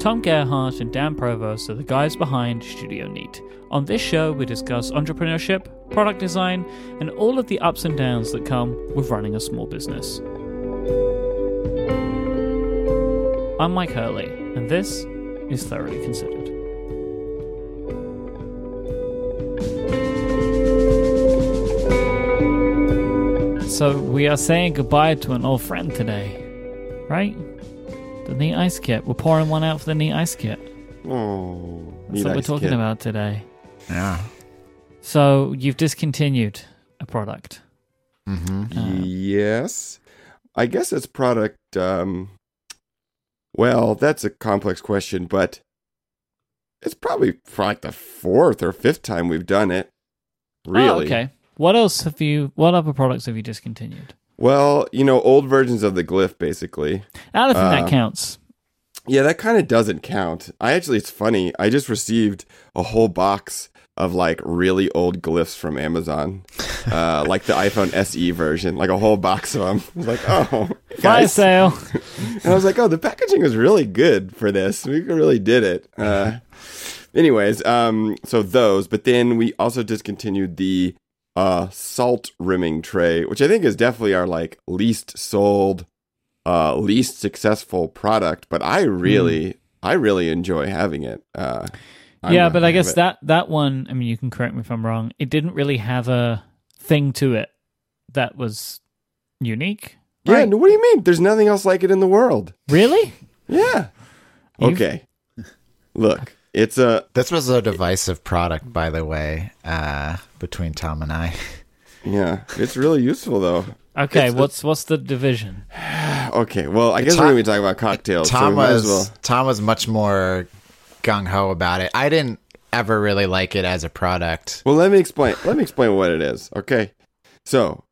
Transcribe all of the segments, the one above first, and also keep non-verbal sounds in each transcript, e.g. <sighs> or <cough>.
Tom Gerhardt and Dan Provost are the guys behind Studio Neat. On this show, we discuss entrepreneurship, product design, and all of the ups and downs that come with running a small business. I'm Myke Hurley, and this is Thoroughly Considered. So, we are saying goodbye to an old friend today, right? The Neat Ice Kit. We're pouring one out for the Neat Ice Kit. Oh, That's what we're talking kit. about today. Yeah. So, you've discontinued a product. Mm-hmm. Uh, yes, I guess it's product. Um, well, that's a complex question, but it's probably for like the fourth or fifth time we've done it. Really? Oh, okay. What else have you? What other products have you discontinued? Well, you know, old versions of the Glif, basically. I don't think Uh, that counts. Yeah, that kind of doesn't count. I actually, it's funny. I just received a whole box of like really old Glifs from Amazon, uh, <laughs> like the iPhone SE version, like a whole box of them. I was like, oh, <laughs> Fire sale. <laughs> And I was like, oh, the packaging was really good for this. We really did it. Uh, anyways, um, so those, but then we also discontinued the uh, salt rimming tray, which I think is definitely our like least sold, uh, least successful product. But I really, I really enjoy having it. Uh, I'm yeah, but I guess it. that that one. I mean, you can correct me if I'm wrong. It didn't really have a thing to it that was unique. Yeah, no, what do you mean? There's nothing else like it in the world. Really? Yeah. You've- Okay. Look, it's a This was a divisive product, by the way, uh, between Tom and I. <laughs> yeah. It's really useful though. Okay. It's- what's what's the division? <sighs> Okay, well, I guess Tom- we're going to be talking about cocktails. Tom we might was as well. Tom was much more gung ho about it. I didn't ever really like it as a product. Well, let me explain. Let me explain what it is. Okay, so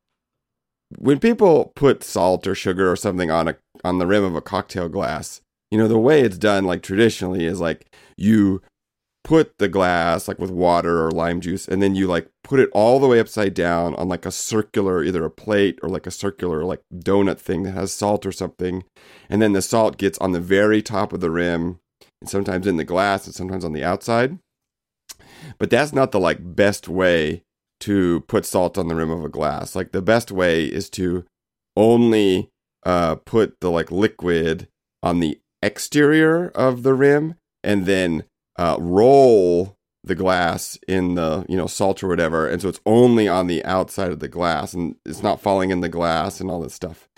when people put salt or sugar or something on a on the rim of a cocktail glass, you know the way it's done, like traditionally, is like you put the glass like with water or lime juice, and then you like put it all the way upside down on like a circular, either a plate or like a circular like donut thing that has salt or something, and then the salt gets on the very top of the rim, and sometimes in the glass, and sometimes on the outside. But that's not the like best way to put salt on the rim of a glass. Like the best way is to only uh, put the like liquid on the exterior of the rim and then uh, roll the glass in the you know salt or whatever. And so it's only on the outside of the glass and it's not falling in the glass and all this stuff.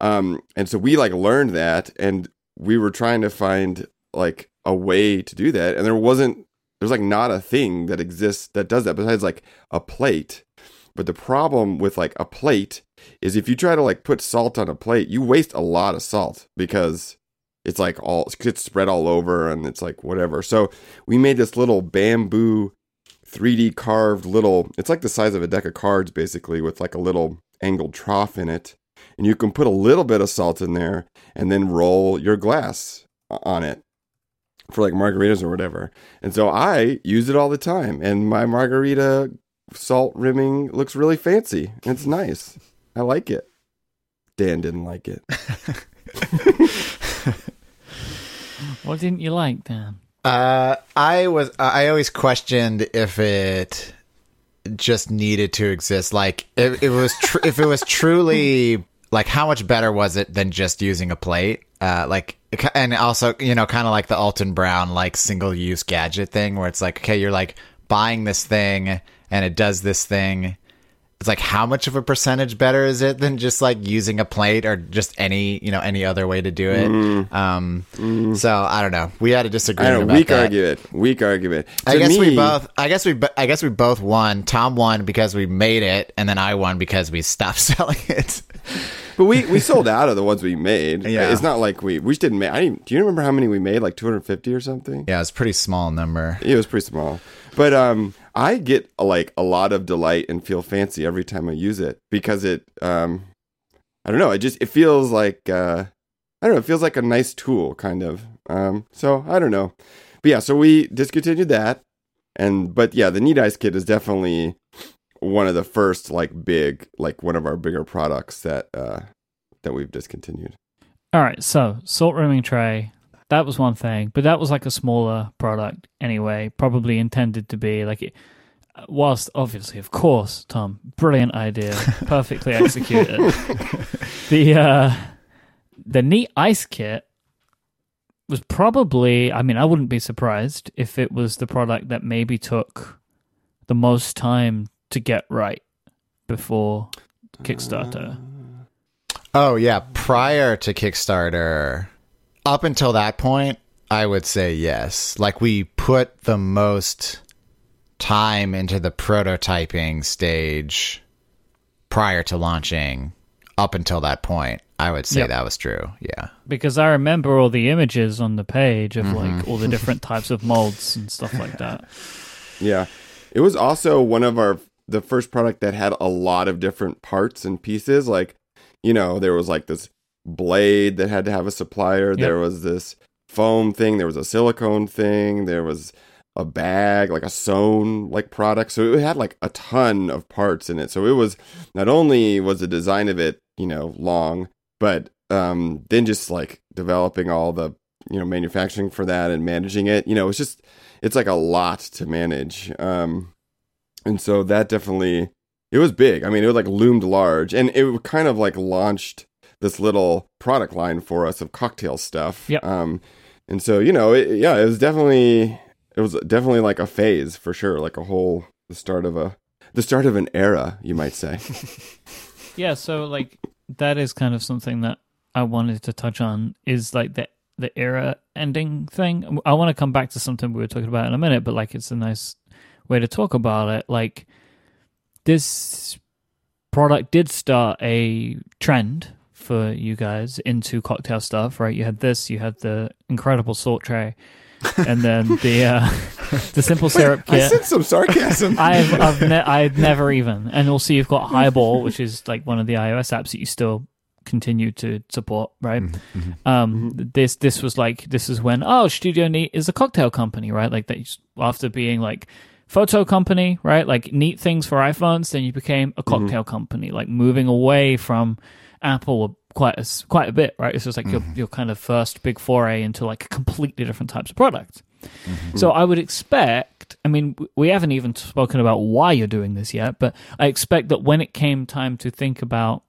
Um and so we like learned that and we were trying to find like a way to do that. And there wasn't there's like not a thing that exists that does that besides like a plate. But the problem with like a plate is if you try to like put salt on a plate you waste a lot of salt because it's like all it's spread all over and it's like whatever so we made this little bamboo 3d carved little it's like the size of a deck of cards basically with like a little angled trough in it and you can put a little bit of salt in there and then roll your glass on it for like margaritas or whatever. And so I use it all the time, and my margarita salt rimming looks really fancy. It's nice. I like it. Dan didn't like it. <laughs> <laughs> What didn't you like, Dan? Uh, I was I always questioned if it just needed to exist. Like if it was tr- if it was truly like how much better was it than just using a plate? Uh, like and also you know kind of like the Alton Brown like single use gadget thing where it's like okay you're like buying this thing and it does this thing. It's like how much of a percentage better is it than just like using a plate or just any you know any other way to do it? Um, so I don't know. We had a disagreement don't know. about Weak that. argument. Weak argument. I To guess we both. I guess we. I guess we both won. Tom won because we made it, and then I won because we stopped <laughs> selling it. But we, we sold out of the ones we made. Yeah. It's not like we we just didn't make. I didn't, do you remember how many we made? Like two hundred fifty or something. Yeah, it's a pretty small number. It was pretty small. But um I get like a lot of delight and feel fancy every time I use it because it um I don't know, it just it feels like uh I don't know, it feels like a nice tool kind of. Um so I don't know. But yeah, so we discontinued that. And but yeah, the Neat Ice Kit is definitely one of the first like big like one of our bigger products that uh that we've discontinued. All right, so salt rimming tray. That was one thing, but that was like a smaller product anyway, probably intended to be like it. Whilst obviously, of course, Tom, brilliant idea, <laughs> perfectly executed. the uh, the neat ice kit was probably. I mean, I wouldn't be surprised if it was the product that maybe took the most time to get right before Kickstarter. Oh yeah, prior to Kickstarter, up until that point, I would say yes. Like we put the most time into the prototyping stage prior to launching up until that point. I would say Yep. that was true. Yeah. Because I remember all the images on the page of like mm-hmm. all the different types of molds and stuff like that. <laughs> Yeah. It was also one of our the first product that had a lot of different parts and pieces. Like, you know, there was like this blade that had to have a supplier. There was this foam thing. There was a silicone thing. There was a bag, like a sewn like product. So it had like a ton of parts in it. So it was not only was the design of it, you know, long, but um then just like developing all the you know manufacturing for that and managing it. You know, it's just it's like a lot to manage. Um and so that definitely it was big. I mean, it was like loomed large and it kind of like launched this little product line for us of cocktail stuff. Yep. Um and so, you know, it, yeah, it was definitely it was definitely like a phase for sure, like a whole the start of a the start of an era, you might say. <laughs> Yeah, so like that is kind of something that I wanted to touch on is like the the era ending thing. I want to come back to something we were talking about in a minute, but like it's a nice way to talk about it. Like this product did start a trend for you guys into cocktail stuff, right? You had this, you had the incredible salt tray, and then <laughs> the uh, <laughs> the simple syrup I kit. said some sarcasm. <laughs> I've I've, ne- I've never even, and also you've got Highball, which is like one of the iOS apps that you still continue to support, right? Um, this this was like this is when oh, Studio Neat is a cocktail company, right? Like that after being like photo company, right? Like neat things for iPhones, then you became a cocktail company, like moving away from Apple quite a, quite a bit, right? It's just like your mm-hmm. your kind of first big foray into like completely different types of products. Mm-hmm. So I would expect, I mean, we haven't even spoken about why you're doing this yet, but I expect that when it came time to think about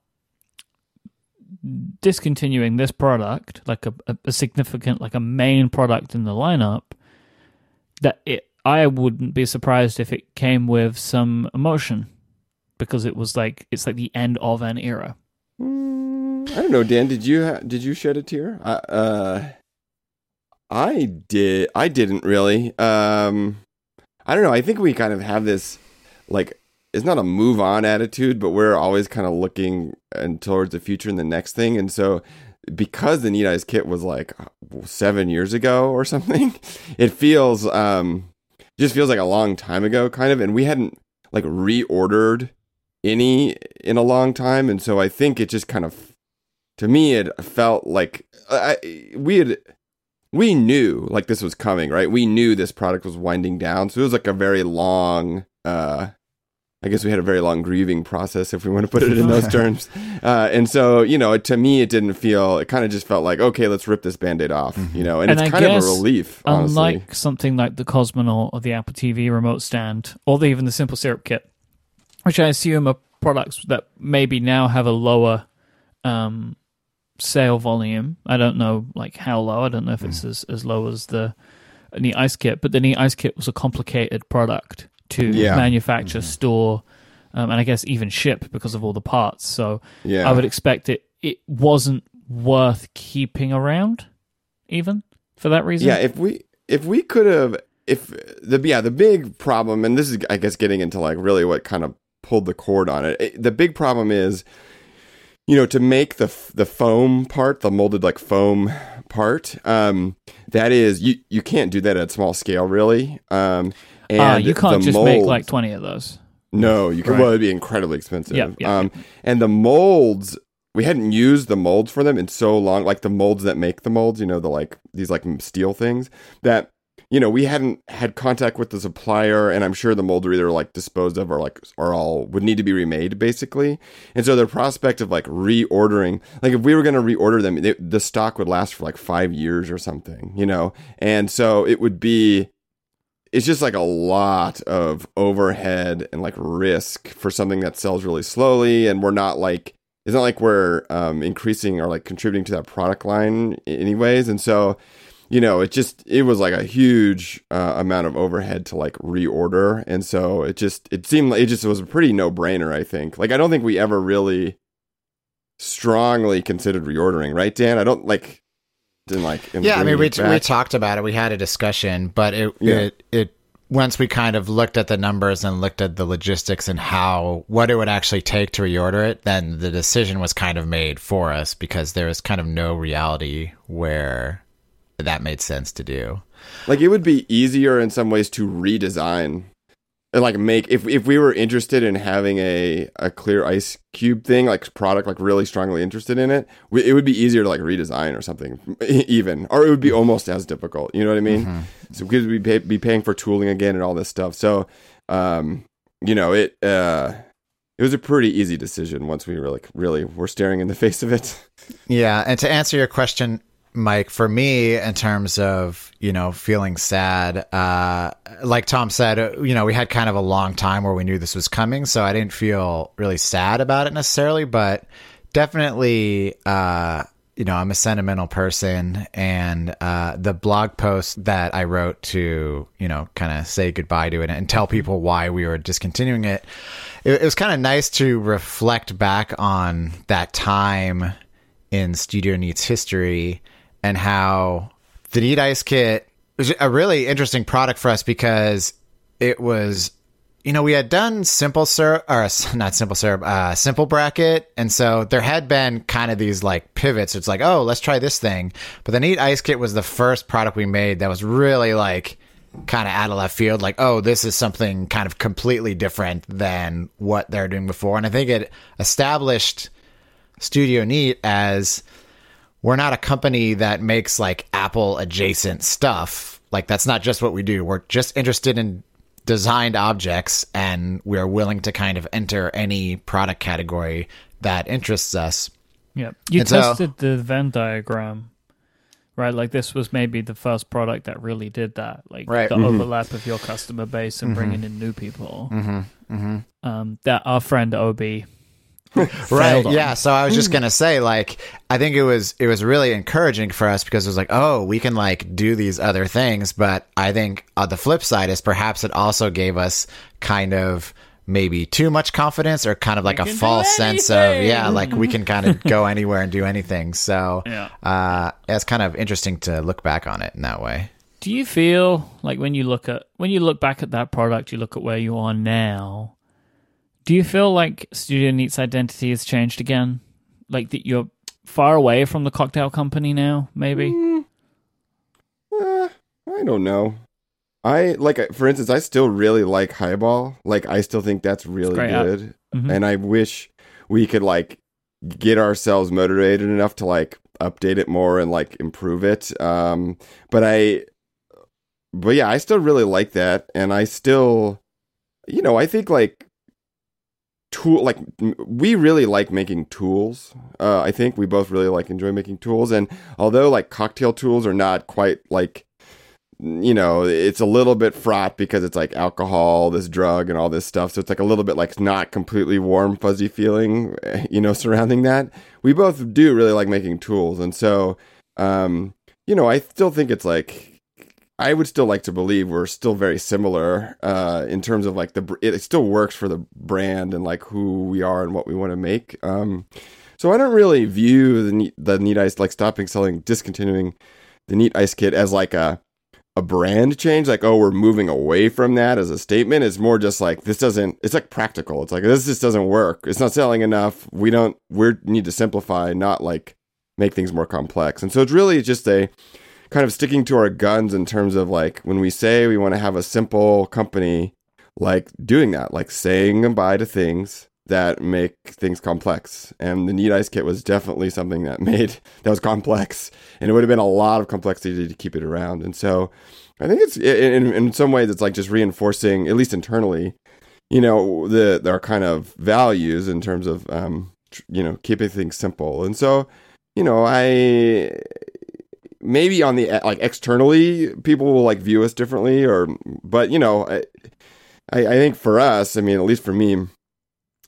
discontinuing this product, like a, a, a significant, like a main product in the lineup, that it, I wouldn't be surprised if it came with some emotion because it was like, it's like the end of an era. I don't know, Dan. Did you did you shed a tear? I, uh, I did. I didn't really. Um, I don't know. I think we kind of have this like it's not a move on attitude, but we're always kind of looking and towards the future and the next thing. And so, because the Neat Ice kit was like seven years ago or something, <laughs> it feels um just feels like a long time ago, kind of. And we hadn't like reordered any in a long time, and so I think it just kind of to me it felt like I, we had we knew like this was coming right? We knew this product was winding down so it was like a very long uh i guess we had a very long grieving process if we want to put it in those <laughs> terms. Uh and so you know to me it didn't feel it kind of just felt like okay let's rip this band-aid off you know? And, And it's I kind of a relief honestly. Unlike something like the Cosmonaut or the Apple TV remote stand, or the, even the Simple Syrup kit, which I assume are products that maybe now have a lower um, sale volume. I don't know like how low. I don't know if it's as, as low as the Neat Ice Kit, but the Neat Ice Kit was a complicated product to Yeah. manufacture, store, um, and I guess even ship because of all the parts. So yeah I would expect it. It wasn't worth keeping around, even for that reason. Yeah, if we if we could have if the yeah the big problem and this is I guess getting into like really what kind of pulled the cord on it. it- the big problem is you know to make the the foam part the molded like foam part um that is you you can't do that at small scale really um and Ah, you can't just make like twenty of those. no, you can. Right. Well, it'd be incredibly expensive. Yeah, yeah, um, and the molds, we hadn't used the molds for them in so long. Like the molds that make the molds, you know, the like these like steel things that you know, we hadn't had contact with the supplier, and I'm sure the molds are either like disposed of or like are all would need to be remade, basically. And so the prospect of like reordering, like if we were going to reorder them, it, the stock would last for like five years or something, you know. And so it would be, it's just like a lot of overhead and like risk for something that sells really slowly, and we're not like. It's not like we're um, increasing or like contributing to that product line anyways. And so you know, it just it was like a huge uh, amount of overhead to like reorder, and so it just it seemed like it just was a pretty no brainer. I think. Like I don't think we ever really strongly considered reordering, right, Dan? I don't like didn't like. Yeah, I mean, we we talked about it. We had a discussion, but it yeah. it it once we kind of looked at the numbers and looked at the logistics and how what it would actually take to reorder it, then the decision was kind of made for us because there was kind of no reality where that made sense to do. Like it would be easier in some ways to redesign and like make if if we were interested in having a a clear ice cube thing like product like really strongly interested in it we, it would be easier to like redesign or something <laughs> even or it would be almost as difficult you know what i mean mm-hmm. so because we'd pay, be paying for tooling again and all this stuff so um you know it uh it was a pretty easy decision once we were like really were staring in the <laughs> face of it yeah and to answer your question Myke, for me, in terms of, you know, feeling sad, uh, like Tom said, uh, you know, we had kind of a long time where we knew this was coming. So I didn't feel really sad about it necessarily, but definitely, uh, you know, I'm a sentimental person, and uh, the blog post that I wrote to, you know, kind of say goodbye to it and tell people why we were discontinuing it, it, it was kind of nice to reflect back on that time in Studio Neat's history and how the Neat Ice Kit was a really interesting product for us because it was, you know, we had done simple syrup or <laughs> not simple syrup, uh, simple bracket, and so there had been kind of these like pivots. It's like, oh, let's try this thing, but the Neat Ice Kit was the first product we made that was really like kind of out of left field. Like oh this is something kind of completely different than what they're doing before. And i think it established studio neat as we're not a company that makes like Apple adjacent stuff. Like that's not just what we do. We're just interested in designed objects and we're willing to kind of enter any product category that interests us. Yeah. You and tested so, the Venn diagram, right? Like this was maybe the first product that really did that. Like right. the mm-hmm. overlap of your customer base and mm-hmm. bringing in new people. Mm-hmm. mm-hmm. Um, that our friend Obi <laughs> right yeah so i was just gonna say like i think it was it was really encouraging for us because it was like oh we can like do these other things but i think uh, the flip side is perhaps it also gave us kind of maybe too much confidence or kind of like we a false sense of yeah like we can kind of <laughs> go anywhere and do anything. So yeah. uh it's kind of interesting to look back on it in that way. Do you feel like when you look at when you look back at that product you look at where you are now do you feel like Studio Neat's identity has changed again? Like that you're far away from the cocktail company now, maybe? Mm, uh, I don't know. I like, for instance, I still really like Highball. Like, I still think that's really good, mm-hmm. and I wish we could like get ourselves motivated enough to like update it more and like improve it. Um, but I, but yeah, I still really like that, and I still, you know, I think like tool like we really like making tools. Uh, i think we both really like enjoy making tools. And although like cocktail tools are not quite like you know it's a little bit fraught because it's like alcohol this drug and all this stuff. So it's like a little bit like not completely warm fuzzy feeling you know <laughs> surrounding that. We both do really like making tools. And so um you know i still think it's like I would still like to believe we're still very similar uh, in terms of like the it still works for the brand and like who we are and what we want to make. Um, so I don't really view the the neat ice like stopping selling discontinuing the neat ice kit as like a a brand change like oh we're moving away from that as a statement. It's more just like this doesn't it's like practical. It's like this just doesn't work. It's not selling enough. We don't we need to simplify not like make things more complex. And so it's really just a kind of sticking to our guns in terms of like when we say we want to have a simple company, like doing that, like saying goodbye to things that make things complex. And the Neat Ice Kit was definitely something that <laughs> made that was complex, and it would have been a lot of complexity to keep it around. And so, I think it's in in some ways it's like just reinforcing, at least internally, you know, the our kind of values in terms of um, you know keeping things simple. And so, you know, I maybe on the like externally people will like view us differently, or but you know, I I, think for us, I mean, at least for me,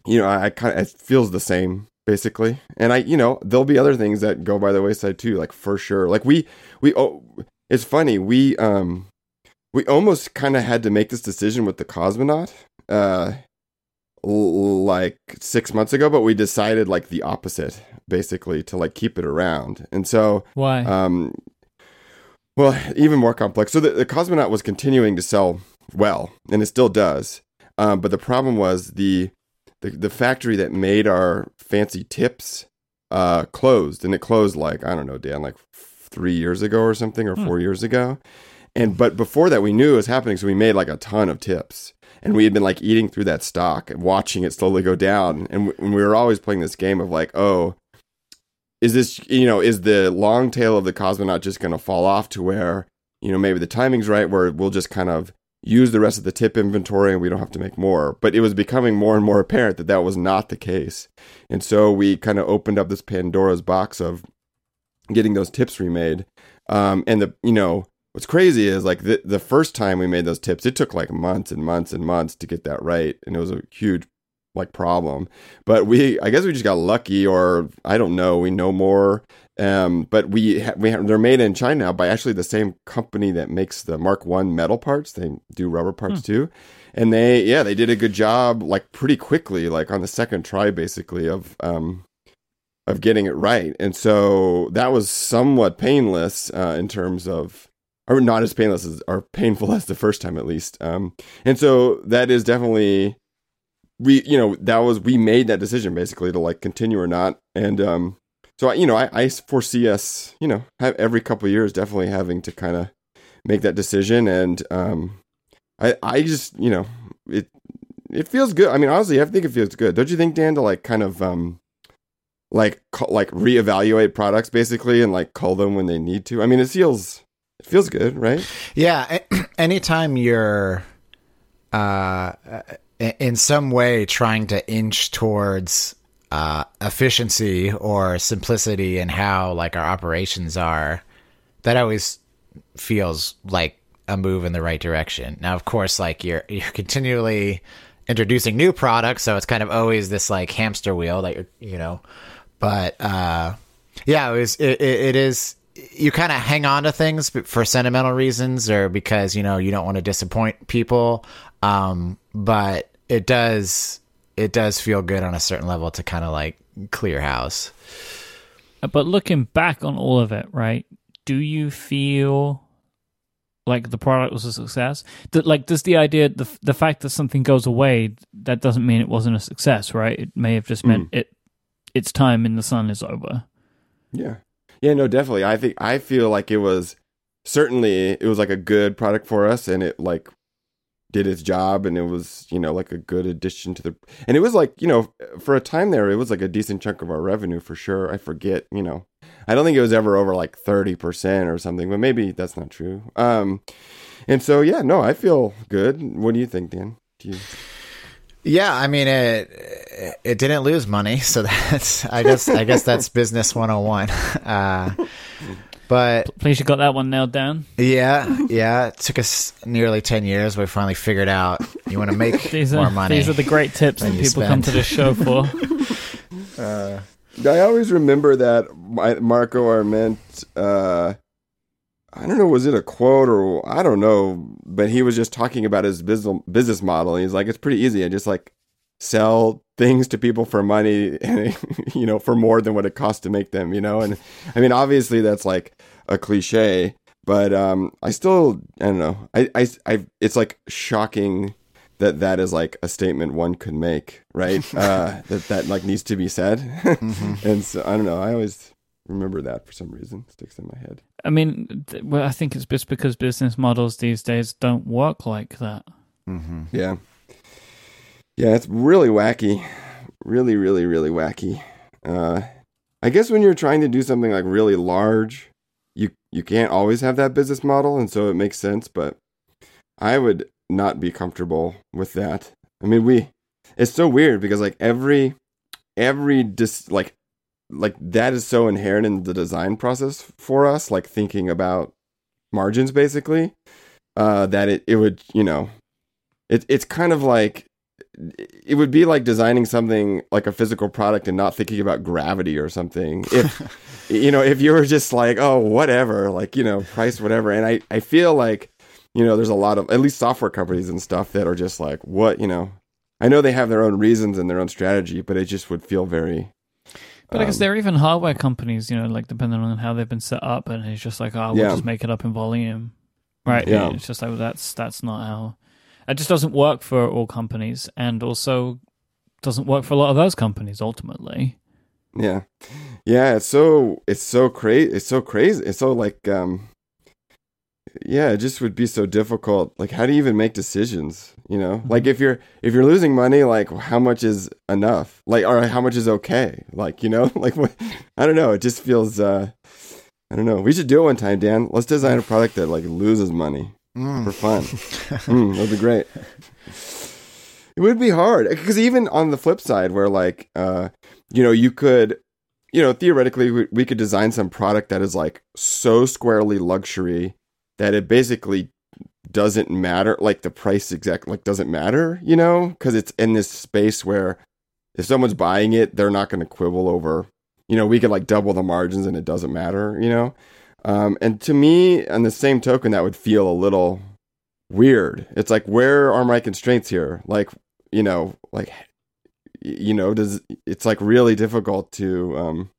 you know, I, I kind of it feels the same basically. And I, you know, there'll be other things that go by the wayside too, like for sure. Like we, we, oh, it's funny. We, um, we almost kind of had to make this decision with the cosmonaut, uh, like six months ago, but we decided like the opposite, basically, to like keep it around. And so, Why? um, well, even more complex. So the, the cosmonaut was continuing to sell well, and it still does. Um, but the problem was the, the the factory that made our fancy tips uh, closed, and it closed like I don't know, Dan, like three years ago or something, or four years ago. And but before that, we knew it was happening, so we made like a ton of tips, and we had been like eating through that stock and watching it slowly go down. And, and we were always playing this game of like, oh, is this you know is the long tail of the cosmonaut just going to fall off to where you know maybe the timing's right where we'll just kind of use the rest of the tip inventory and we don't have to make more. But it was becoming more and more apparent that that was not the case. And so we kind of opened up this pandora's box of getting those tips remade. Um, and the you know what's crazy is like the, the first time we made those tips it took like months and months and months to get that right and it was a huge like problem. But we i guess we just got lucky or i don't know we know more. Um but we ha- we ha- they're made in china by actually the same company that makes the mark 1 metal parts. They do rubber parts too. And they yeah they did a good job like pretty quickly like on the second try basically of um of getting it right. And so that was somewhat painless uh, in terms of or not as painless as are painful <laughs> as the first time at least. Um and so that is definitely we you know that was we made that decision basically to like continue or not. And um so I, you know I, I foresee us you know have every couple years definitely having to kind of make that decision. And um i i just you know it it feels good. I mean honestly i think it feels good. Don't you think dan to like kind of um like like reevaluate products basically and like call them when they need to? I mean it feels it feels good right Yeah, <clears throat> anytime you're uh, in some way trying to inch towards uh, efficiency or simplicity in how like our operations are, that always feels like a move in the right direction. Now, of course, like you're you're continually introducing new products, so it's kind of always this like hamster wheel that you're you know, but uh, yeah, it was it, it, it is you kind of hang on to things for sentimental reasons or because you know you don't want to disappoint people um but it does it does feel good on a certain level to kind of like clear house But looking back on all of it, right? Do you feel like the product was a success? D- like, does the idea the the fact that something goes away that doesn't mean it wasn't a success, right? It may have just meant it its time in the sun is over. Yeah. Yeah, no, definitely. I think I feel like it was certainly it was like a good product for us and it like did its job and it was, you know, like a good addition to the and it was like, you know, for a time there it was like a decent chunk of our revenue for sure. I forget, you know. I don't think it was ever over like 30% or something, but maybe that's not true. Um and so yeah, no, I feel good. What do you think, Dan? Do you yeah i mean it it didn't lose money <laughs> so that's i guess i guess that's business 101 <laughs> uh but Please, you got that one nailed down. yeah yeah it took us nearly 10 years we finally figured out you want to make <laughs> These more are money these are the great tips that than you people come to this show for. Uh, I always remember that my- Marco Arment, uh, I don't know, was it a quote or I don't know, but he was just talking about his business business model. He's like, it's pretty easy. I just like sell things to people for money, <laughs> and you know, for more than what it costs to make them. You know, and I mean, obviously that's like a cliche, but um, I still, I don't know, I, I, I, it's like shocking that that is like a statement one could make, right? <laughs> uh, that that like needs to be said, <laughs> and so I don't know. I always remember that for some reason, sticks in my head. I mean, th- well, I think it's just because business models these days don't work like that. Mm-hmm. Yeah, yeah, it's really wacky, really, really, really wacky. Uh, I guess when you're trying to do something like really large, you you can't always have that business model, and so it makes sense. But I would not be comfortable with that. I mean, we it's so weird because like every every dis like like that is so inherent in the design process for us, like thinking about margins basically, uh, that it it would you know, it it's kind of like it would be like designing something like a physical product and not thinking about gravity or something. If <laughs> you know, if you were just like, oh, whatever, like you know, price whatever, and I I feel like you know, there's a lot of at least software companies and stuff that are just like, what you know. I know they have their own reasons and their own strategy, but it just would feel very But I guess Um, there are even hardware companies, you know, like depending on how they've been set up, and it's just like, oh, we'll Yeah. just make it up in volume, right? Yeah. It's just like well, that's that's not how. It just doesn't work for all companies, and also doesn't work for a lot of those companies ultimately. Yeah. Yeah, it's so it's so crazy it's so crazy. It's so like um yeah, it just would be so difficult. Like how do you even make decisions, you know? Like if you're if you're losing money, like how much is enough? Like or how much is okay? Like, you know? <laughs> Like what I don't know, it just feels uh I don't know. We should do it one time, Dan. Let's design a product that like loses money Mm. for fun. <laughs> mm, that'd be great. It would be hard because even on the flip side, where like, uh, you know, you could, you know, theoretically, we, we could design some product that is like so squarely luxury that it basically doesn't matter, like the price exact, like doesn't matter, you know, because it's in this space where if someone's buying it, they're not going to quibble over, you know, we could like double the margins and it doesn't matter, you know. Um, and to me, on the same token, that would feel a little weird. It's like, where are my constraints here? Like, you know, like, you know, does it's like really difficult to um,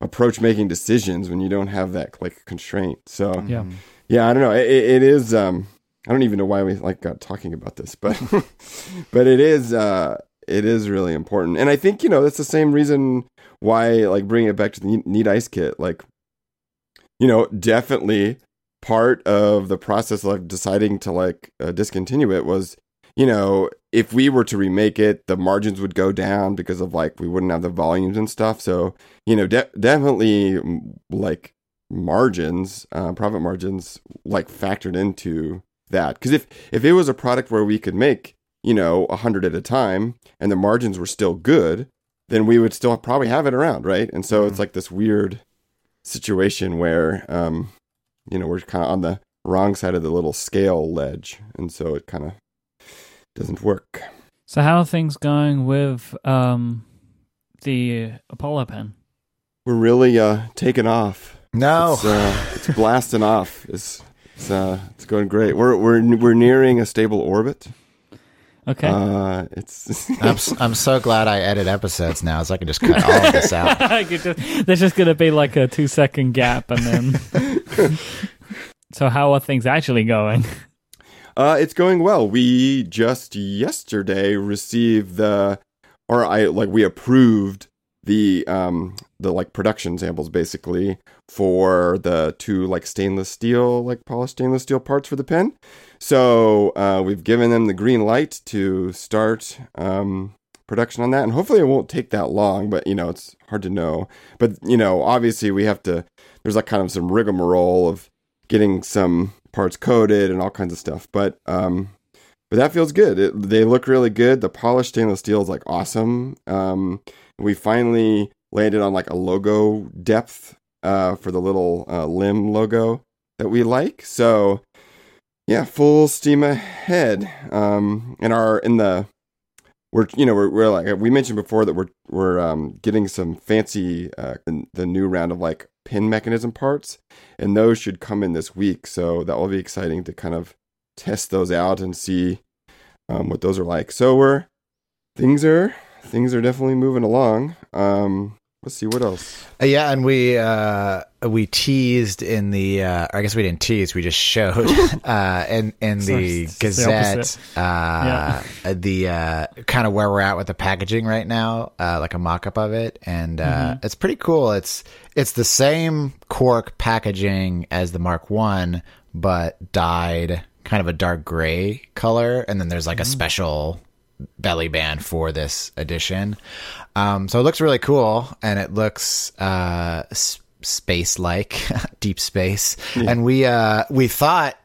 approach making decisions when you don't have that like constraint. So Yeah. Yeah, I don't know. It, it is. Um, I don't even know why we like got talking about this, but <laughs> but it is. Uh, it is really important, and I think you know that's the same reason why like bringing it back to the Neat Ice Kit, like you know, definitely part of the process of deciding to like uh, discontinue it was, you know, if we were to remake it, the margins would go down because of like we wouldn't have the volumes and stuff. So you know, de- definitely like margins, uh, profit margins, like factored into that. Because if if it was a product where we could make you know a hundred at a time and the margins were still good, then we would still probably have it around, right? And so it's like this weird situation where um, you know we're kind of on the wrong side of the little scale ledge, and so it kind of doesn't work. So how are things going with um, the Apollo pen? We're really uh, taking off. No. It's, uh, it's blasting off. It's it's uh, it's going great. We're we're we're nearing a stable orbit. Okay. Uh, it's <laughs> I'm, s- I'm so glad I edit episodes now, so I can just cut all of this out. <laughs> Just- There's just going to be like a two second gap, and then. <laughs> so how are things actually going? Uh, it's going well. We just yesterday received the, or I like we approved the um the like production samples basically for the two like stainless steel like polished stainless steel parts for the pen. So uh, we've given them the green light to start um production on that, and hopefully it won't take that long. But you know it's hard to know. But you know obviously we have to. There's like kind of some rigmarole of getting some parts coated and all kinds of stuff. But um, but that feels good. It, they look really good. The polished stainless steel is like awesome. Um, we finally landed on like a logo depth uh, for the little uh, limb logo that we like. So yeah, full steam ahead. Um, and our in the we're you know we're, we're like we mentioned before that we're we're um, getting some fancy uh, the new round of like pin mechanism parts and those should come in this week so that will be exciting to kind of test those out and see um, what those are like so we're things are things are definitely moving along um, let's see what else Uh, yeah, and we uh, we teased in the. Uh, or I guess we didn't tease. We just showed <laughs> uh, in in the It's Gazette opposite. uh, the uh, kind of where we're at with the packaging right now, uh, like a mock up of it, and uh, it's pretty cool. It's it's the same cork packaging as the Mark One, but dyed kind of a dark gray color, and then there's like a special belly band for this edition. Um, so it looks really cool, and it looks uh, s- space like, <laughs> deep space. And we uh we thought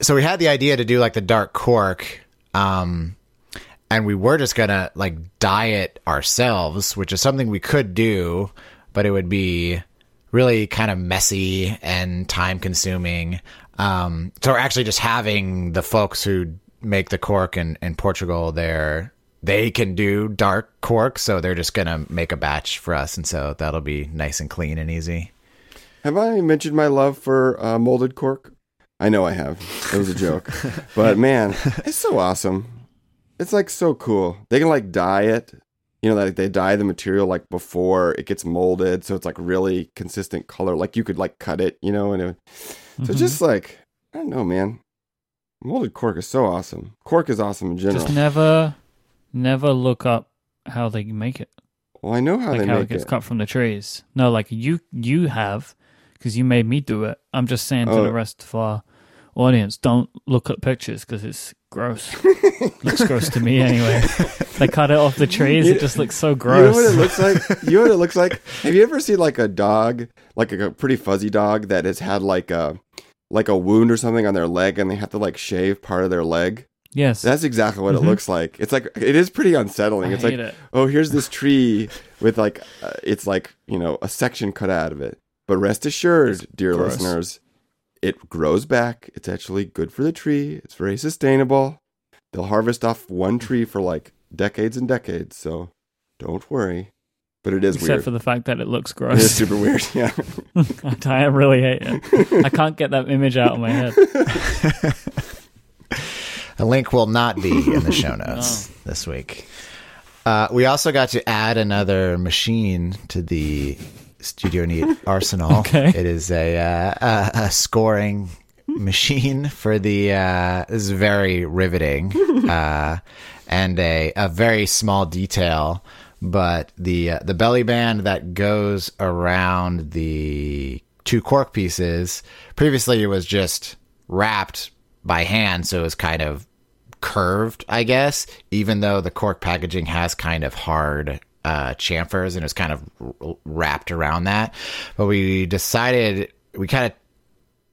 so we had the idea to do like the dark cork, um, and we were just gonna like dye it ourselves, which is something we could do, but it would be really kind of messy and time consuming. Um, so we're actually just having the folks who make the cork in, in Portugal there, they can do dark cork, so they're just gonna make a batch for us, and so that'll be nice and clean and easy. Have I mentioned my love for uh, molded cork? I know I have. It was a joke. <laughs> but man, it's so awesome. It's like so cool. They can like dye it. You know, like they dye the material like before it gets molded, so it's like really consistent color. Like you could like cut it, you know, and it, so Mhm. just like I don't know, man. Molded cork is so awesome. Cork is awesome in general. Just never, never look up how they make it, well, I know how like they how it make gets it. cut from the trees. No, like you, you have, because you made me do it. I'm just saying to Oh. the rest of our audience, don't look at pictures because it's gross. <laughs> looks gross to me anyway. <laughs> they cut it off the trees. You- It just looks so gross. You know what it looks like? <laughs> You know what it looks like? Have you ever seen like a dog, like a, pretty fuzzy dog that has had like a like a wound or something on their leg and they have to like shave part of their leg? yes, That's exactly what Mhm. it looks like. It's like it is pretty unsettling. I it's like, it. oh, here's this tree with like uh, it's like, you know, a section cut out of it. But rest assured, dear gross. listeners, it grows back. It's actually good for the tree. It's very sustainable. They'll harvest off one tree for like decades and decades, so don't worry. But it is Except weird. for the fact that it looks gross. <laughs> it is super weird. Yeah. <laughs> I really hate it. I can't get that image out of my head. <laughs> A link will not be in the show notes this week. Uh, we also got to add another machine to the Studio Neat arsenal. Okay. It is a, uh, a, a scoring machine for the. Uh, this is very riveting uh, and a, a very small detail. But the uh, the belly band that goes around the two cork pieces previously it was just wrapped by hand, so it was kind of curved, I guess, even though the cork packaging has kind of hard uh, chamfers and it's kind of wrapped around that. But we decided, we kind of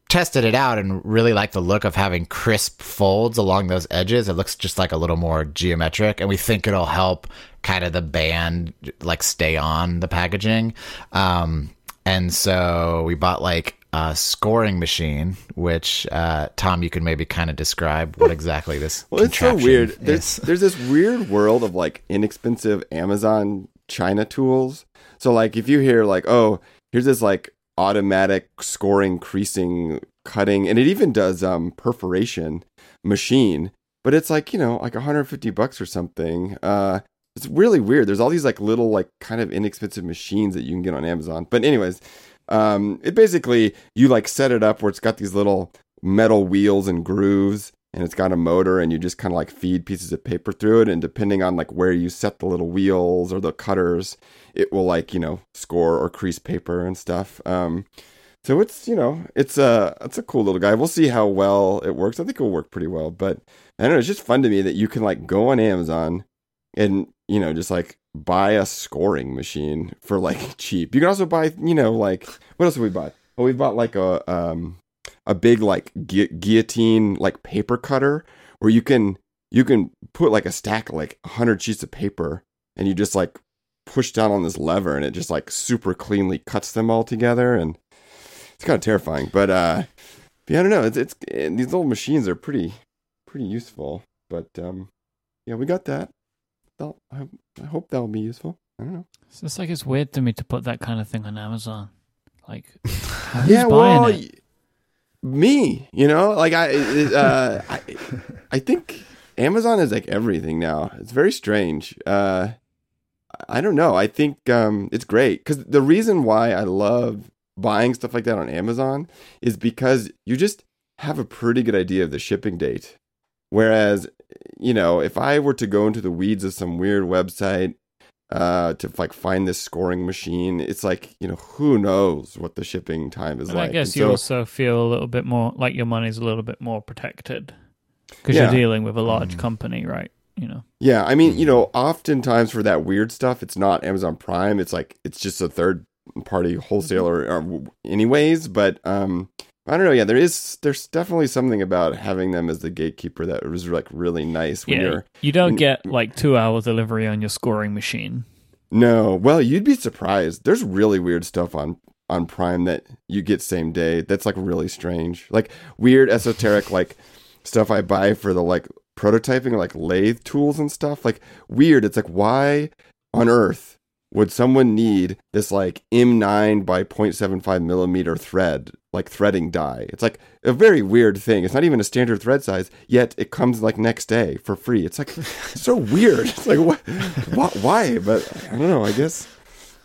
tested it out and really like the look of having crisp folds along those edges. It looks just like a little more geometric, and we think it'll help kind of the band like stay on the packaging. Um, and so we bought like a scoring machine, which uh, Tom, you can maybe kind of describe what exactly this. <laughs> Well, it's so weird. is. There's there's this weird world of like inexpensive Amazon China tools. So like if you hear like, oh, here's this like automatic scoring, creasing, cutting, and it even does um perforation machine, but it's like, you know, like 150 bucks or something. Uh it's really weird. There's all these like little like kind of inexpensive machines that you can get on Amazon. But anyways, um it basically you like set it up where it's got these little metal wheels and grooves and it's got a motor and you just kind of like feed pieces of paper through it and depending on like where you set the little wheels or the cutters it will like you know score or crease paper and stuff um so it's you know it's a it's a cool little guy. We'll see how well it works. I think it'll work pretty well but i don't know it's just fun to me that you can like go on amazon and you know just like buy a scoring machine for like <laughs> cheap. You can also buy you know like what else have we bought? Oh we bought like a um a big like gu- guillotine like paper cutter where you can you can put like a stack of like 100 sheets of paper and you just like push down on this lever and it just like super cleanly cuts them all together and it's kind of terrifying but uh yeah, I don't know it's it's and these little machines are pretty pretty useful but um yeah we got that I, I hope that'll be useful I don't know It's just like it's weird to me to put that kind of thing on Amazon. Like, <laughs> yeah, well, it? Me, you know, like I, uh, I, I think Amazon is like everything now. It's very strange. Uh, I don't know. I think um, it's great because the reason why I love buying stuff like that on Amazon is because you just have a pretty good idea of the shipping date. Whereas, you know, if I were to go into the weeds of some weird website uh to like find this scoring machine it's like you know who knows what the shipping time is And like I guess And you so- also feel a little bit more like your money's a little bit more protected because Yeah. you're dealing with a large Mm. company, right? You know, Yeah, I mean, you know, oftentimes for that weird stuff, it's not Amazon Prime. It's like it's just a third party wholesaler or anyways, but um I don't know. Yeah, there is. There's definitely something about having them as the gatekeeper that was like really nice when Yeah, you're. you don't when- get like two hour delivery on your scoring machine. No, well, you'd be surprised. There's really weird stuff on on Prime that you get same day. That's like really strange. Like weird esoteric like stuff I buy for the like prototyping like lathe tools and stuff. Like weird. It's like why on earth would someone need this like M9 by 0.75 millimeter thread, like threading die? It's like a very weird thing. It's not even a standard thread size, yet it comes like next day for free. It's like <laughs> so weird. It's like what, why? But I don't know. I guess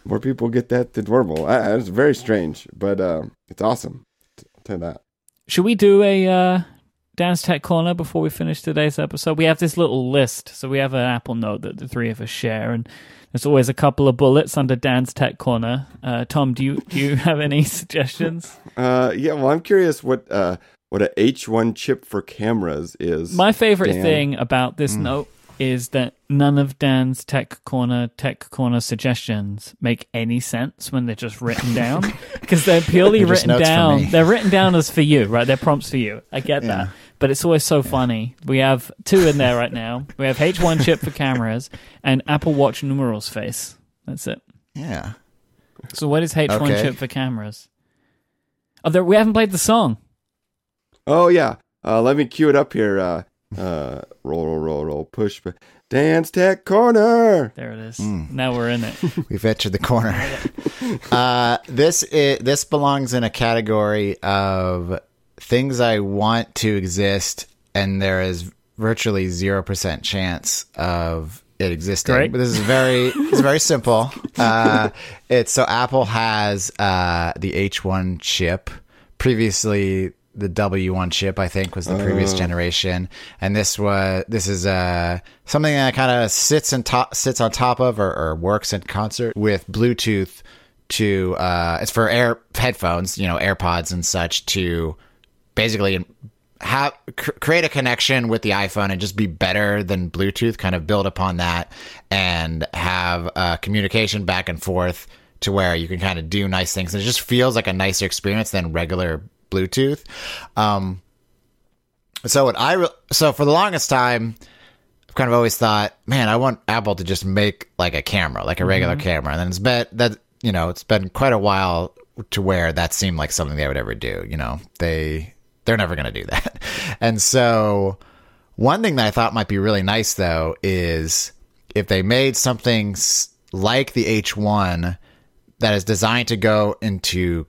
more people get that than normal. I, it's very strange, but uh, it's awesome. I'll tell that. Should we do a uh, Dan's Tech Corner before we finish today's episode? We have this little list. So we have an Apple Note that the three of us share, and there's always a couple of bullets under Dan's Tech Corner. Uh, Tom, do you do you <laughs> have any suggestions? Uh, yeah. Well, I'm curious what uh, what a H1 chip for cameras is. My favorite Dan. thing about this note is that none of Dan's Tech Corner Tech Corner suggestions make any sense when they're just written <laughs> down because they're purely They're written down. They're written down as for you, right? They're prompts for you. I get that. But it's always so funny. We have two in there right now. We have H1 chip for cameras and Apple Watch numerals face. That's it. Yeah. So what is H1 Okay. chip for cameras? Oh, there, we haven't played the song. Oh yeah. Uh, let me cue it up here. Uh, uh, roll, roll, roll, roll, push. pu- Dan's Tech Corner. There it is. Mm. Now we're in it. <laughs> We've entered the corner. <laughs> uh, this i this belongs in a category of things I want to exist, and there is virtually zero percent chance of it existing. Great. But this is very it's very simple. <laughs> Uh, it's so Apple has uh, the H1 chip. Previously, the W1 chip, I think, was the previous generation, and this was this is uh, something that kind of sits and top sits on top of or, or works in concert with Bluetooth. To uh, it's for air headphones, you know, AirPods and such to basically have cr- create a connection with the iPhone and just be better than Bluetooth. Kind of build upon that and have uh, communication back and forth to where you can kind of do nice things. And it just feels like a nicer experience than regular Bluetooth. Um, so what I re- so for the longest time. I've kind of always thought, man, I want Apple to just make like a camera, like a regular camera. And then it's been that you know, it's been quite a while to where that seemed like something they would ever do. You know, they they're never going to do <laughs> that. And so, one thing that I thought might be really nice though is if they made something like the H1 that is designed to go into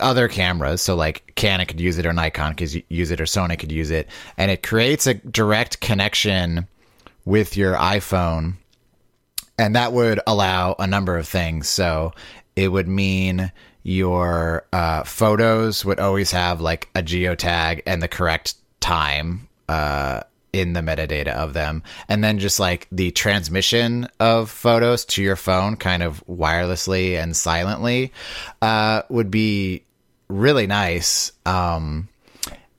other cameras. So like Canon could use it or Nikon could use it or Sony could use it. And it creates a direct connection with your iPhone. And that would allow a number of things. So it would mean your uh, photos would always have like a geotag and the correct time uh, in the metadata of them. And then just like the transmission of photos to your phone, kind of wirelessly and silently, uh, would be really nice. Um,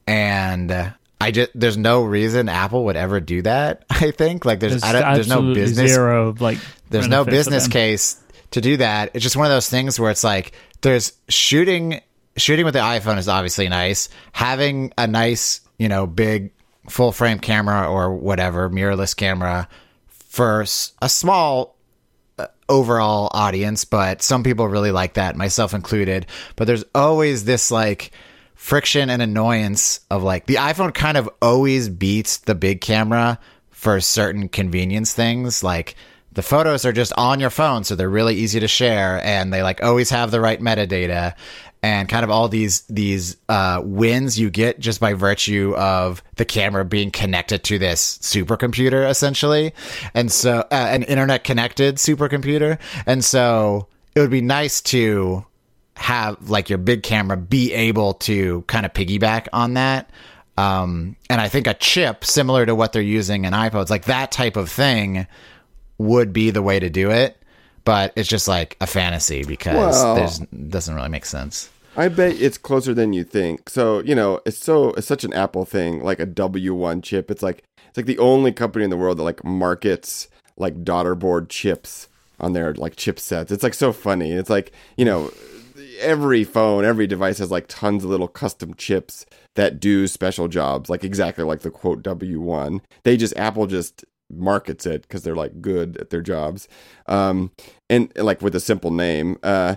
and I just there's no reason Apple would ever do that. <laughs> I think like there's There's, I don't, there's no business zero like there's no business case to do that. It's just one of those things where it's like there's shooting shooting with the iPhone is obviously nice. Having a nice, you know, big full frame camera or whatever, mirrorless camera for a small uh, overall audience, but some people really like that, myself included. But there's always this like friction and annoyance of like the iPhone kind of always beats the big camera for certain convenience things. Like the photos are just on your phone, so they're really easy to share and they like always have the right metadata and kind of all these these uh, wins you get just by virtue of the camera being connected to this supercomputer essentially. And so uh, an internet connected supercomputer. And so it would be nice to have like your big camera be able to kind of piggyback on that. Um, and i think a chip similar to what they're using in ipods like that type of thing would be the way to do it. But it's just like a fantasy because Well- there's doesn't really make sense I bet it's closer than you think. So you know, it's so it's such an Apple thing, like a W1 chip. It's like it's like the only company in the world that like markets like daughter board chips on their like chipsets. It's like so funny. It's like you know every phone, every device has like tons of little custom chips that do special jobs, like exactly like the quote W1. They just Apple just markets it because they're like good at their jobs, um, and like with a simple name. Uh,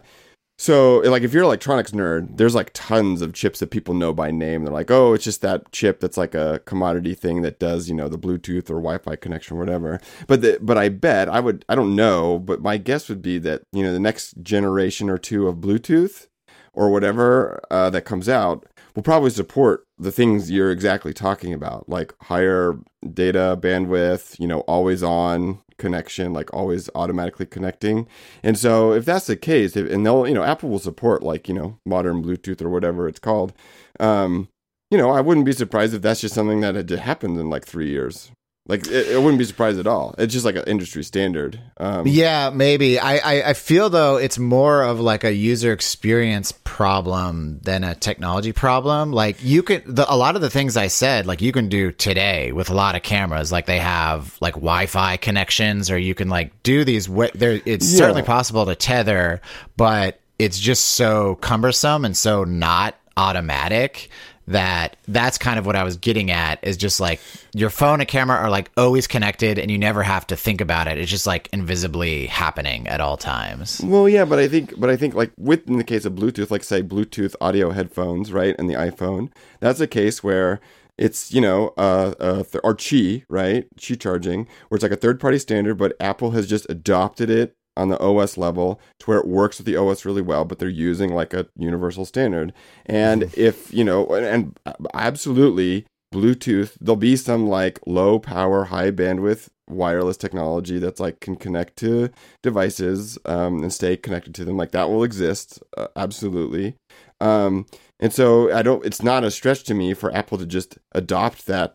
so, like, if you're an electronics nerd, there's like tons of chips that people know by name. They're like, oh, it's just that chip that's like a commodity thing that does, you know, the Bluetooth or Wi-Fi connection, or whatever. But the, but I bet I would, I don't know, but my guess would be that you know the next generation or two of Bluetooth or whatever uh, that comes out will probably support the things you're exactly talking about, like higher data bandwidth, you know, always on connection, like always automatically connecting. And so if that's the case, if, and they'll, you know, Apple will support like, you know, modern Bluetooth or whatever it's called. Um, you know, I wouldn't be surprised if that's just something that had happened in like three years. Like it, it wouldn't be surprised at all. It's just like an industry standard. Um, yeah, maybe. I, I, I feel though it's more of like a user experience problem than a technology problem. Like you can the, a lot of the things I said, like you can do today with a lot of cameras. Like they have like Wi-Fi connections, or you can like do these. There, it's Yeah. certainly possible to tether, but it's just so cumbersome and so not automatic that that's kind of what I was getting at is just like your phone and camera are like always connected and you never have to think about it. It's just like invisibly happening at all times. Well, yeah, but I think, but I think, like with in the case of Bluetooth, like say Bluetooth audio headphones, right, and the iPhone, that's a case where it's you know, uh, uh th- or Qi, right, Qi charging, where it's like a third-party standard, but Apple has just adopted it on the OS level to where it works with the OS really well, but they're using like a universal standard. And if you know, and, and absolutely. Bluetooth, there'll be some like low power, high bandwidth wireless technology that's like can connect to devices um, and stay connected to them. Like that will exist, uh, absolutely. Um, and so I don't. It's not a stretch to me for Apple to just adopt that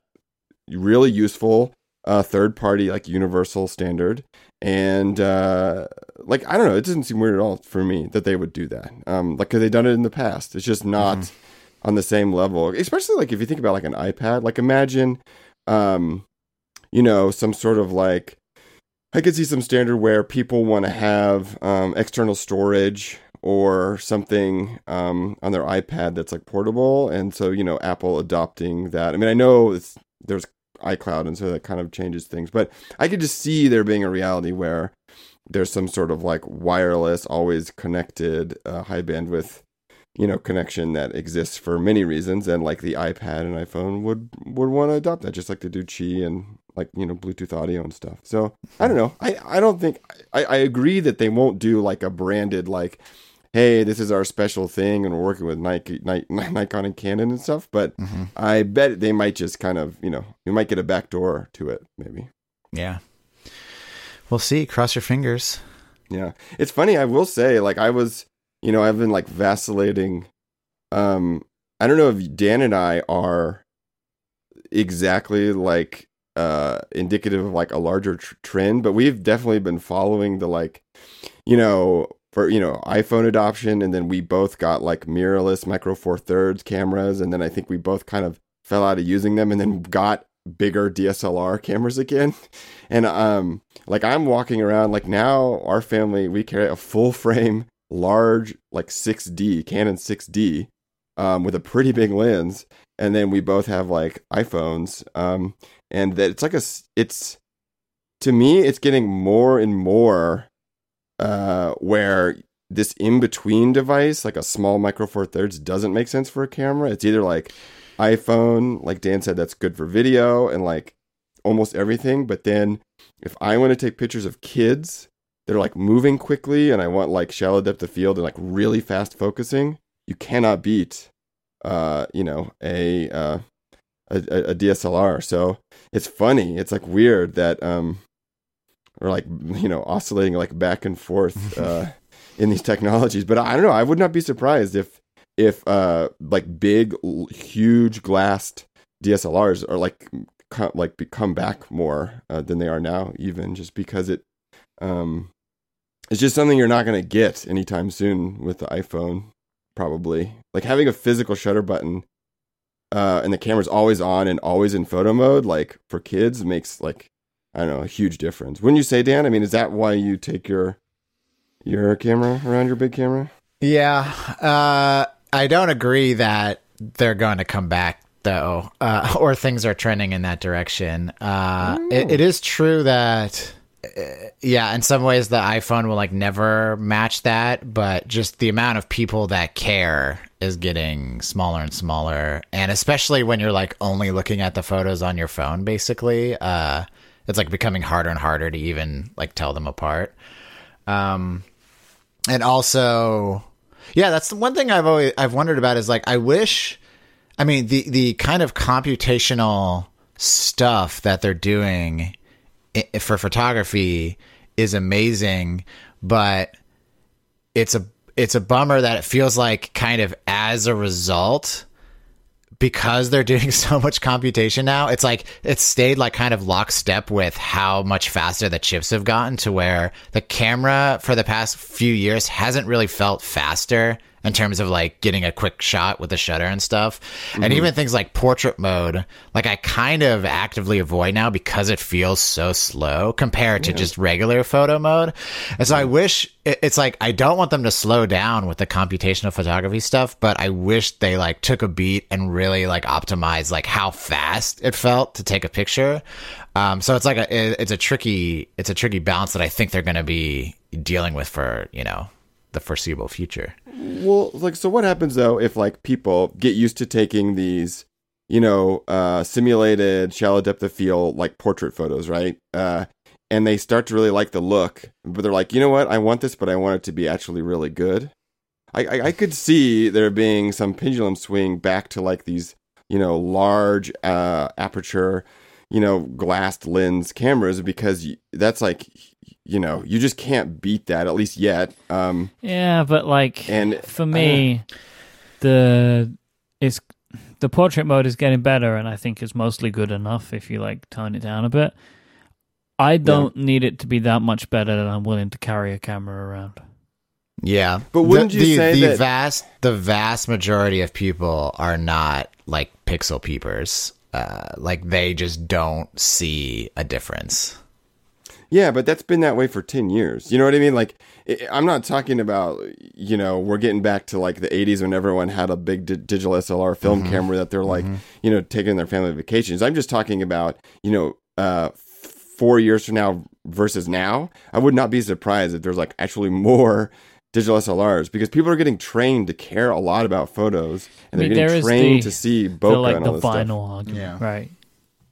really useful uh, third party like universal standard. And uh, like I don't know, it doesn't seem weird at all for me that they would do that. Um, like 'cause they've done it in the past. It's just not on the same level. Especially like if you think about like an iPad. Like imagine, um, you know, some sort of like I could see some standard where people want to have um, external storage or something um, on their iPad that's like portable, and so you know Apple adopting that. I mean, I know it's, there's iCloud, and so that kind of changes things, but I could just see there being a reality where there's some sort of like wireless, always connected, uh, high bandwidth, you know, connection that exists for many reasons, and like the iPad and iPhone would would want to adopt that, just like they do Qi and like you know Bluetooth audio and stuff. So I don't know. I I don't think I, I agree that they won't do like a branded like. Hey, this is our special thing, and we're working with Nike, Ni- Nikon, and Canon and stuff. But I bet they might just kind of, you know, you might get a back door to it, maybe. Yeah. We'll see. Cross your fingers. Yeah. It's funny, I will say, like I was, you know, I've been like vacillating. Um, I don't know if Dan and I are exactly like uh indicative of like a larger tr- trend, but we've definitely been following the like, you know, for you know iPhone adoption, and then we both got like mirrorless micro four thirds cameras, and then I think we both kind of fell out of using them, and then got bigger DSLR cameras again. <laughs> And um like I'm walking around like now our family we carry a full frame large like 6D Canon 6D um with a pretty big lens and then we both have like iPhones um and that it's like a it's to me it's getting more and more uh where this in between device like a small micro four thirds doesn't make sense for a camera it's either like iPhone, like Dan said, that's good for video and like almost everything. But then if I want to take pictures of kids they're like moving quickly and I want like shallow depth of field and like really fast focusing, you cannot beat, uh, you know, a, uh, a, a DSLR. So it's funny. It's like weird that, um, or like, you know, oscillating like back and forth, uh, <laughs> in these technologies. But I don't know. I would not be surprised if, if uh like big huge glassed DSLRs are like co- like become back more uh, than they are now even just because it um it's just something you're not going to get anytime soon with the iPhone probably like having a physical shutter button uh and the camera's always on and always in photo mode like for kids makes like I don't know, a huge difference. Wouldn't you say, Dan? I mean, is that why you take your your camera around your big camera? Yeah, uh, I don't agree that they're going to come back though, uh, <laughs> or things are trending in that direction. Uh, it, it is true that, uh, yeah, in some ways the iPhone will like never match that, but just the amount of people that care is getting smaller and smaller, and especially when you're like only looking at the photos on your phone, basically, uh, it's like becoming harder and harder to even like tell them apart. Um, and also, yeah, that's the one thing I've always I've wondered about is like I wish I mean, the the kind of computational stuff that they're doing for photography is amazing, but it's a it's a bummer that it feels like kind of as a result because they're doing <laughs> so much computation now, it's like it's stayed like kind of lockstep with how much faster the chips have gotten to where the camera for the past few years hasn't really felt faster in terms of like getting a quick shot with the shutter and stuff. And even things like portrait mode, like I kind of actively avoid now because it feels so slow compared to just regular photo mode. And so I wish it's like I don't want them to slow down with the computational photography stuff, but I wish they like took a beat and really like optimized like how fast it felt to take a picture. Um, so it's like a it's a tricky it's a tricky balance that I think they're going to be dealing with for you know the foreseeable future. Well, like, so what happens though if like people get used to taking these, you know, uh, simulated shallow depth of field like portrait photos, right? Uh, and they start to really like the look, but they're like, you know what, I want this, but I want it to be actually really good. I, I, I could see there being some pendulum swing back to like these, you know, large uh, aperture, you know, glassed lens cameras because that's like, you know, you just can't beat that at least yet. Um, Yeah, but like And, for me, the it's the portrait mode is getting better, and I think it's mostly good enough if you like tone it down a bit. I don't need it to be that much better that I'm willing to carry a camera around. Yeah, But wouldn't the, you the, say the that- vast the vast majority of people are not like pixel peepers? Uh, like they just don't see a difference. Yeah, but that's been that way for 10 years. You know what I mean? Like, I- I'm not talking about, you know, we're getting back to like the 80s when everyone had a big di- digital SLR film Mm-hmm. camera that they're like, you know, taking their family vacations. I'm just talking about, you know, uh, four years from now versus now. I would not be surprised if there's like actually more digital SLRs because people are getting trained to care a lot about photos and I mean, they're getting is trained the- to see The like and the all this stuff. argument, Yeah. right?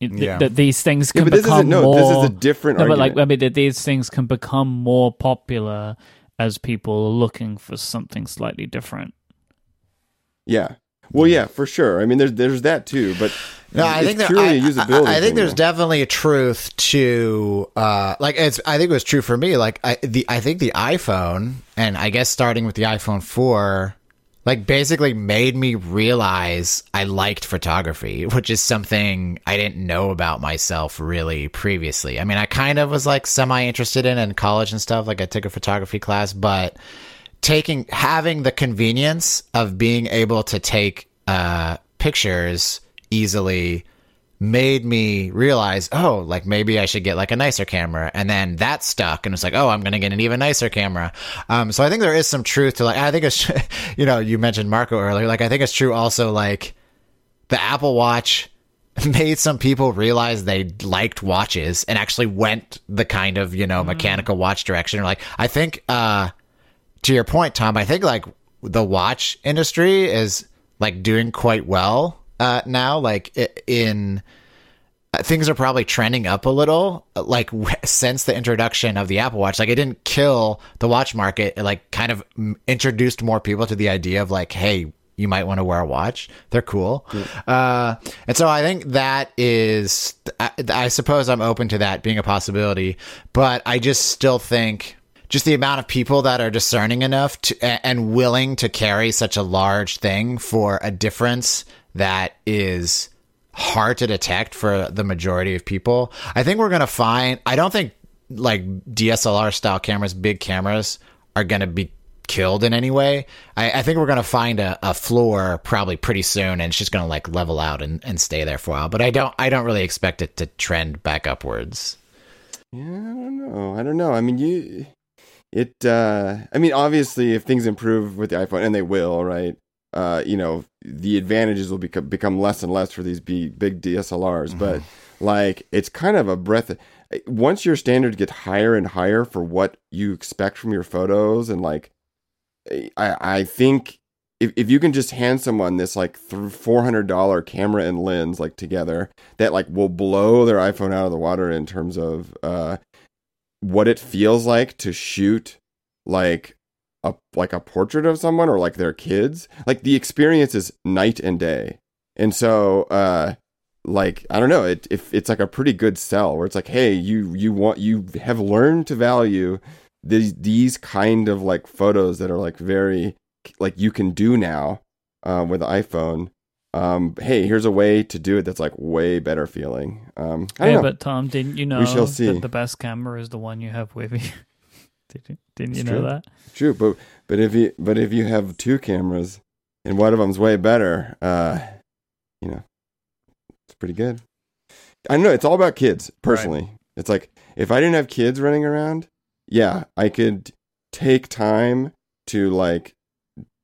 It- Yeah. That these things Yeah, can but this become isn't no. more. This is a different no, but like I mean, that these things can become more popular as people are looking for something slightly different. Yeah. Well, yeah, for sure. I mean, there's there's that too, but No, I think there, purely I, a usability. I, I think there's though. definitely a truth to uh, like it's. I think it was true for me. Like I the I think the iPhone and I guess starting with the iPhone four, like basically made me realize I liked photography, <laughs> which is something I didn't know about myself really previously. I mean, I kind of was like semi interested in in college and stuff. Like I took a photography class, but taking having the convenience of being able to take uh, pictures easily made me realize, oh, like maybe I should get like a nicer camera. And then that stuck and it's like, oh, I'm going to get an even nicer camera. Um, so I think there is some truth to like, I think it's, <laughs> you know, you mentioned Marco earlier. Like, I think it's true also like the Apple Watch <laughs> made some people realize they liked watches and actually went the kind of, you know, mechanical watch direction. Like, I think, uh, to your point, Tom, I think like the watch industry is like doing quite well uh, now. Like in uh, things are probably trending up a little. uh, Like w- since the introduction of the Apple Watch, like it didn't kill the watch market. It like kind of introduced more people to the idea of like, hey. You might want to wear a watch. They're cool. Uh, and so I think that is, I, I suppose I'm open to that being a possibility, but I just still think just the amount of people that are discerning enough to, and willing to carry such a large thing for a difference that is hard to detect for the majority of people. I think we're going to find, I don't think like DSLR style cameras, big cameras are going to be killed in any way. I, I think we're going to find a, a floor probably pretty soon and it's just going to like level out and, and stay there for a while. But I don't, I don't really expect it to trend back upwards. Yeah, I don't know. I don't know. I mean, you, it. uh I mean, obviously, if things improve with the iPhone, and they will, right? Uh, you know, the advantages will become become less and less for these big, big DSLRs. Mm-hmm. But like, it's kind of a breath. Once your standards get higher and higher for what you expect from your photos, and like, I I think if, if you can just hand someone this like four hundred dollar camera and lens like together that like will blow their iPhone out of the water in terms of uh what it feels like to shoot like a like a portrait of someone or like their kids like the experience is night and day and so uh like I don't know, it if it's like a pretty good sell where it's like, hey, you you want you have learned to value these these kind of like photos that are like very like you can do now um, with the iPhone. Um, hey, here's a way to do it that's like way better feeling. Um, yeah, know. but Tom, didn't you know we shall see. that the best camera is the one you have with you? Did <laughs> you, didn't you know true. that? True, but but if you but if you have two cameras and one of them's way better, uh, you know, it's pretty good. I know it's all about kids. Personally, right. it's like if I didn't have kids running around, yeah, I could take time to like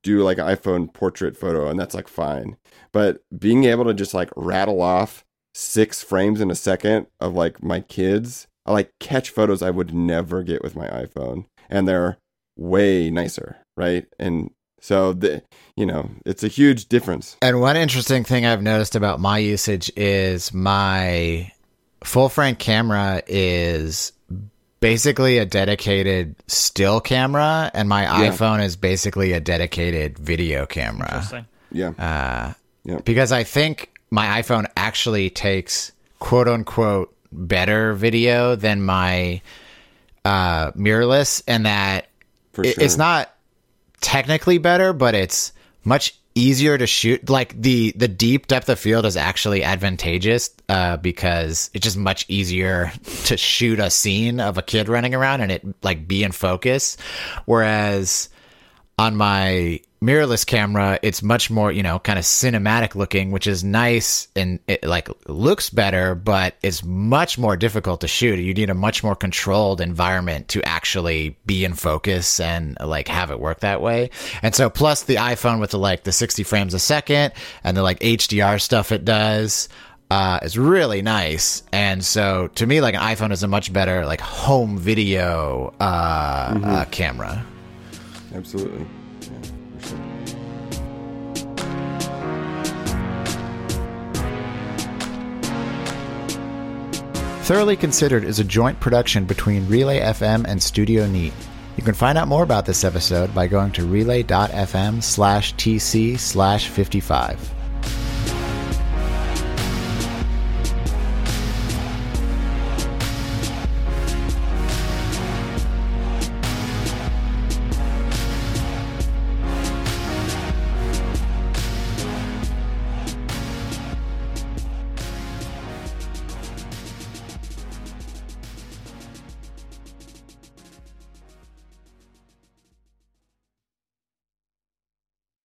do like an iPhone portrait photo and that's like fine. But being able to just like rattle off six frames in a second of like my kids, I like catch photos I would never get with my iPhone and they're way nicer, right? And so the you know, it's a huge difference. And one interesting thing I've noticed about my usage is my full frame camera is basically a dedicated still camera, and my yeah. iPhone is basically a dedicated video camera. Yeah. Uh, yeah. Because I think my iPhone actually takes quote unquote better video than my uh, mirrorless, and that sure. it, it's not technically better, but it's much easier to shoot like the the deep depth of field is actually advantageous uh, because it's just much easier <laughs> to shoot a scene of a kid running around and it like be in focus whereas on my mirrorless camera, it's much more, you know, kind of cinematic looking, which is nice and it like looks better, but it's much more difficult to shoot. You need a much more controlled environment to actually be in focus and like have it work that way. And so plus the iPhone with the like the 60 frames a second and the like HDR stuff it does uh, is really nice. And so to me, like an iPhone is a much better like home video uh, mm-hmm. uh, camera. Absolutely. Yeah. for sure. Thoroughly Considered is a joint production between Relay FM and Studio Neat. You can find out more about this episode by going to relay.fm slash tc slash 55.